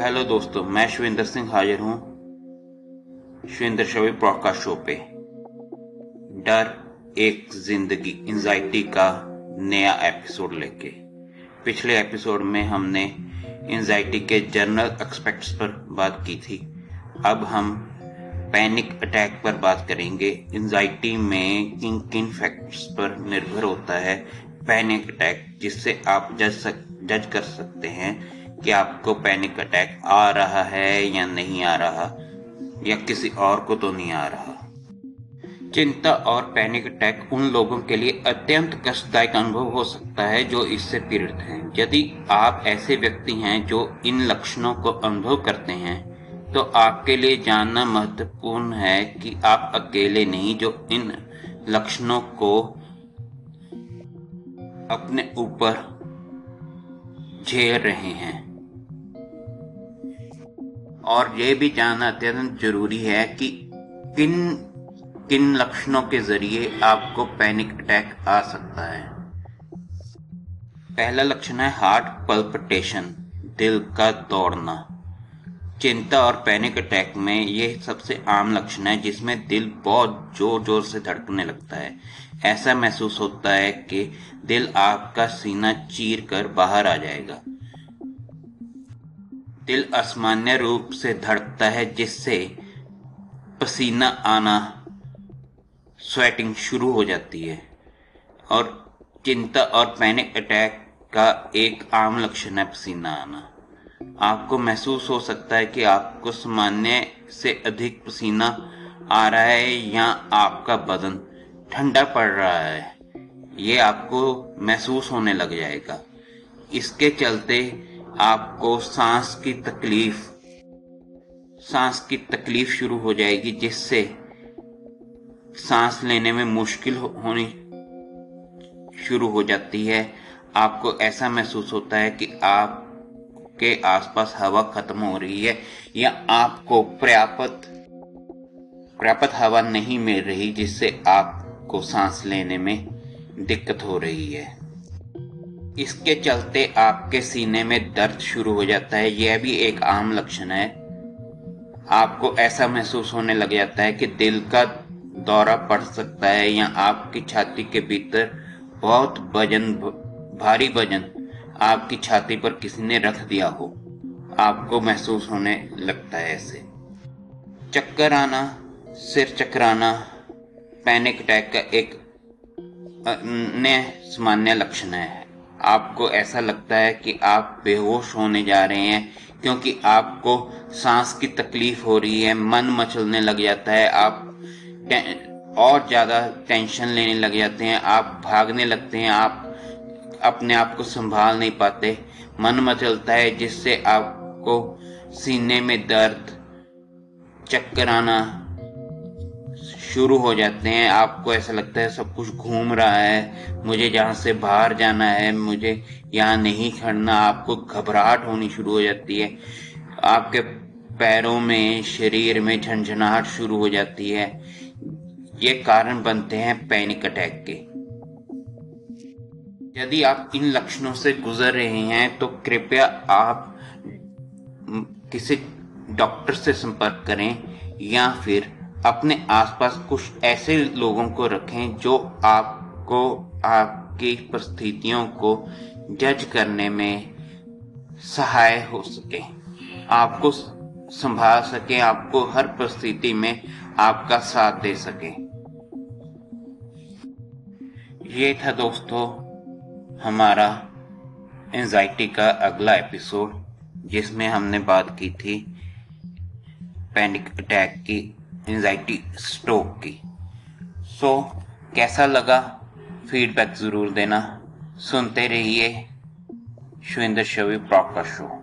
Hello दोस्तों, मैं शिवेंद्र सिंह हाजिर हूँ शिवेंद्र शवी पॉडकास्ट शो पे। डर एक ज़िंदगी एंजाइटी का नया एपिसोड लेके। पिछले एपिसोड में हमने एंजाइटी के जनरल एक्सपेक्ट्स पर बात की थी। अब हम पैनिक अटैक पर बात करेंगे। एंजाइटी में किन किन फैक्ट्स पर निर्भर होता है पैनिक अटैक जिससे आप जज सक जज कर सकते हैं। कि आपको पैनिक अटैक आ रहा है या नहीं आ रहा, या किसी और को तो नहीं आ रहा। चिंता और पैनिक अटैक उन लोगों के लिए अत्यंत कष्टदायक अनुभव हो सकता है जो इससे पीड़ित हैं। यदि आप ऐसे व्यक्ति हैं जो इन लक्षणों को अनुभव करते हैं तो आपके लिए जानना महत्वपूर्ण है कि आप अकेले नहीं, जो इन लक्षणों को अपने ऊपर झेल रहे हैं। और ये भी जानना अत्यंत ज़रूरी है कि किन किन लक्षणों के ज़रिए आपको पैनिक अटैक आ सकता है। पहला लक्षण है हार्ट पल्पटेशन, दिल का दौड़ना। चिंता और पैनिक अटैक में यह सबसे आम लक्षण है जिसमें दिल बहुत ज़ोर ज़ोर से धड़कने लगता है। ऐसा महसूस होता है कि दिल आपका सीना चीर कर बाहर आ जाएगा। दिल असामान्य रूप से धड़कता है, जिससे पसीना आना स्वेटिंग शुरू हो जाती है। और चिंता और पैनिक अटैक का एक आम लक्षण है पसीना आना। आपको महसूस हो सकता है कि आपको सामान्य से अधिक पसीना आ रहा है या आपका बदन ठंडा पड़ रहा है। ये आपको महसूस होने लग जाएगा। इसके चलते आपको सांस की तकलीफ़, सांस की तकलीफ़ शुरू हो जाएगी, जिससे सांस लेने में मुश्किल होनी शुरू हो जाती है। आपको ऐसा महसूस होता है कि आप के आसपास हवा खत्म हो रही है, या आपको पर्याप्त पर्याप्त हवा नहीं मिल रही, जिससे आपको सांस लेने में दिक्कत हो रही है। इसके चलते आपके सीने में दर्द शुरू हो जाता है। यह भी एक आम लक्षण है। आपको ऐसा महसूस होने लग जाता है कि दिल का दौरा पड़ सकता है या आपकी छाती के भीतर बहुत वज़न, भारी वज़न आपकी छाती पर किसी ने रख दिया हो। आपको महसूस होने लगता है ऐसे। चक्कर आना, सिर चकराना, पैनिक अटैक का एक अन्य सामान्य लक्षण है। आपको ऐसा लगता है कि आप बेहोश होने जा रहे हैं, क्योंकि आपको सांस की तकलीफ़ हो रही है, मन मचलने लग जाता है, आप और ज़्यादा टेंशन लेने लग जाते हैं, आप भागने लगते हैं, आप अपने आप को संभाल नहीं पाते। मन मचलता है, जिससे आपको सीने में दर्द, चक्कर आना शुरू हो जाते हैं। आपको ऐसा लगता है सब कुछ घूम रहा है, मुझे जहाँ से बाहर जाना है, मुझे यहाँ नहीं खड़ना, आपको घबराहट होनी शुरू हो जाती है। आपके पैरों में, शरीर में झंझनाहट शुरू हो जाती है। ये कारण बनते हैं पैनिक अटैक के। यदि आप इन लक्षणों से गुजर रहे हैं तो कृपया आप किसी डॉक्टर से संपर्क करें या फिर अपने आसपास कुछ ऐसे लोगों को रखें जो आपको, आपकी परिस्थितियों को जज करने में सहाय हो सके। आपको संभाल सके, आपको हर परिस्थिति में आपका साथ दे सके। ये था दोस्तों हमारा एंजाइटी का अगला एपिसोड जिसमें हमने बात की थी पैनिक अटैक की। एंजाइटी स्ट्रोक की। सो so, कैसा लगा? फीडबैक ज़रूर देना। सुनते रहिए शुविंदर शवि प्रॉपर शो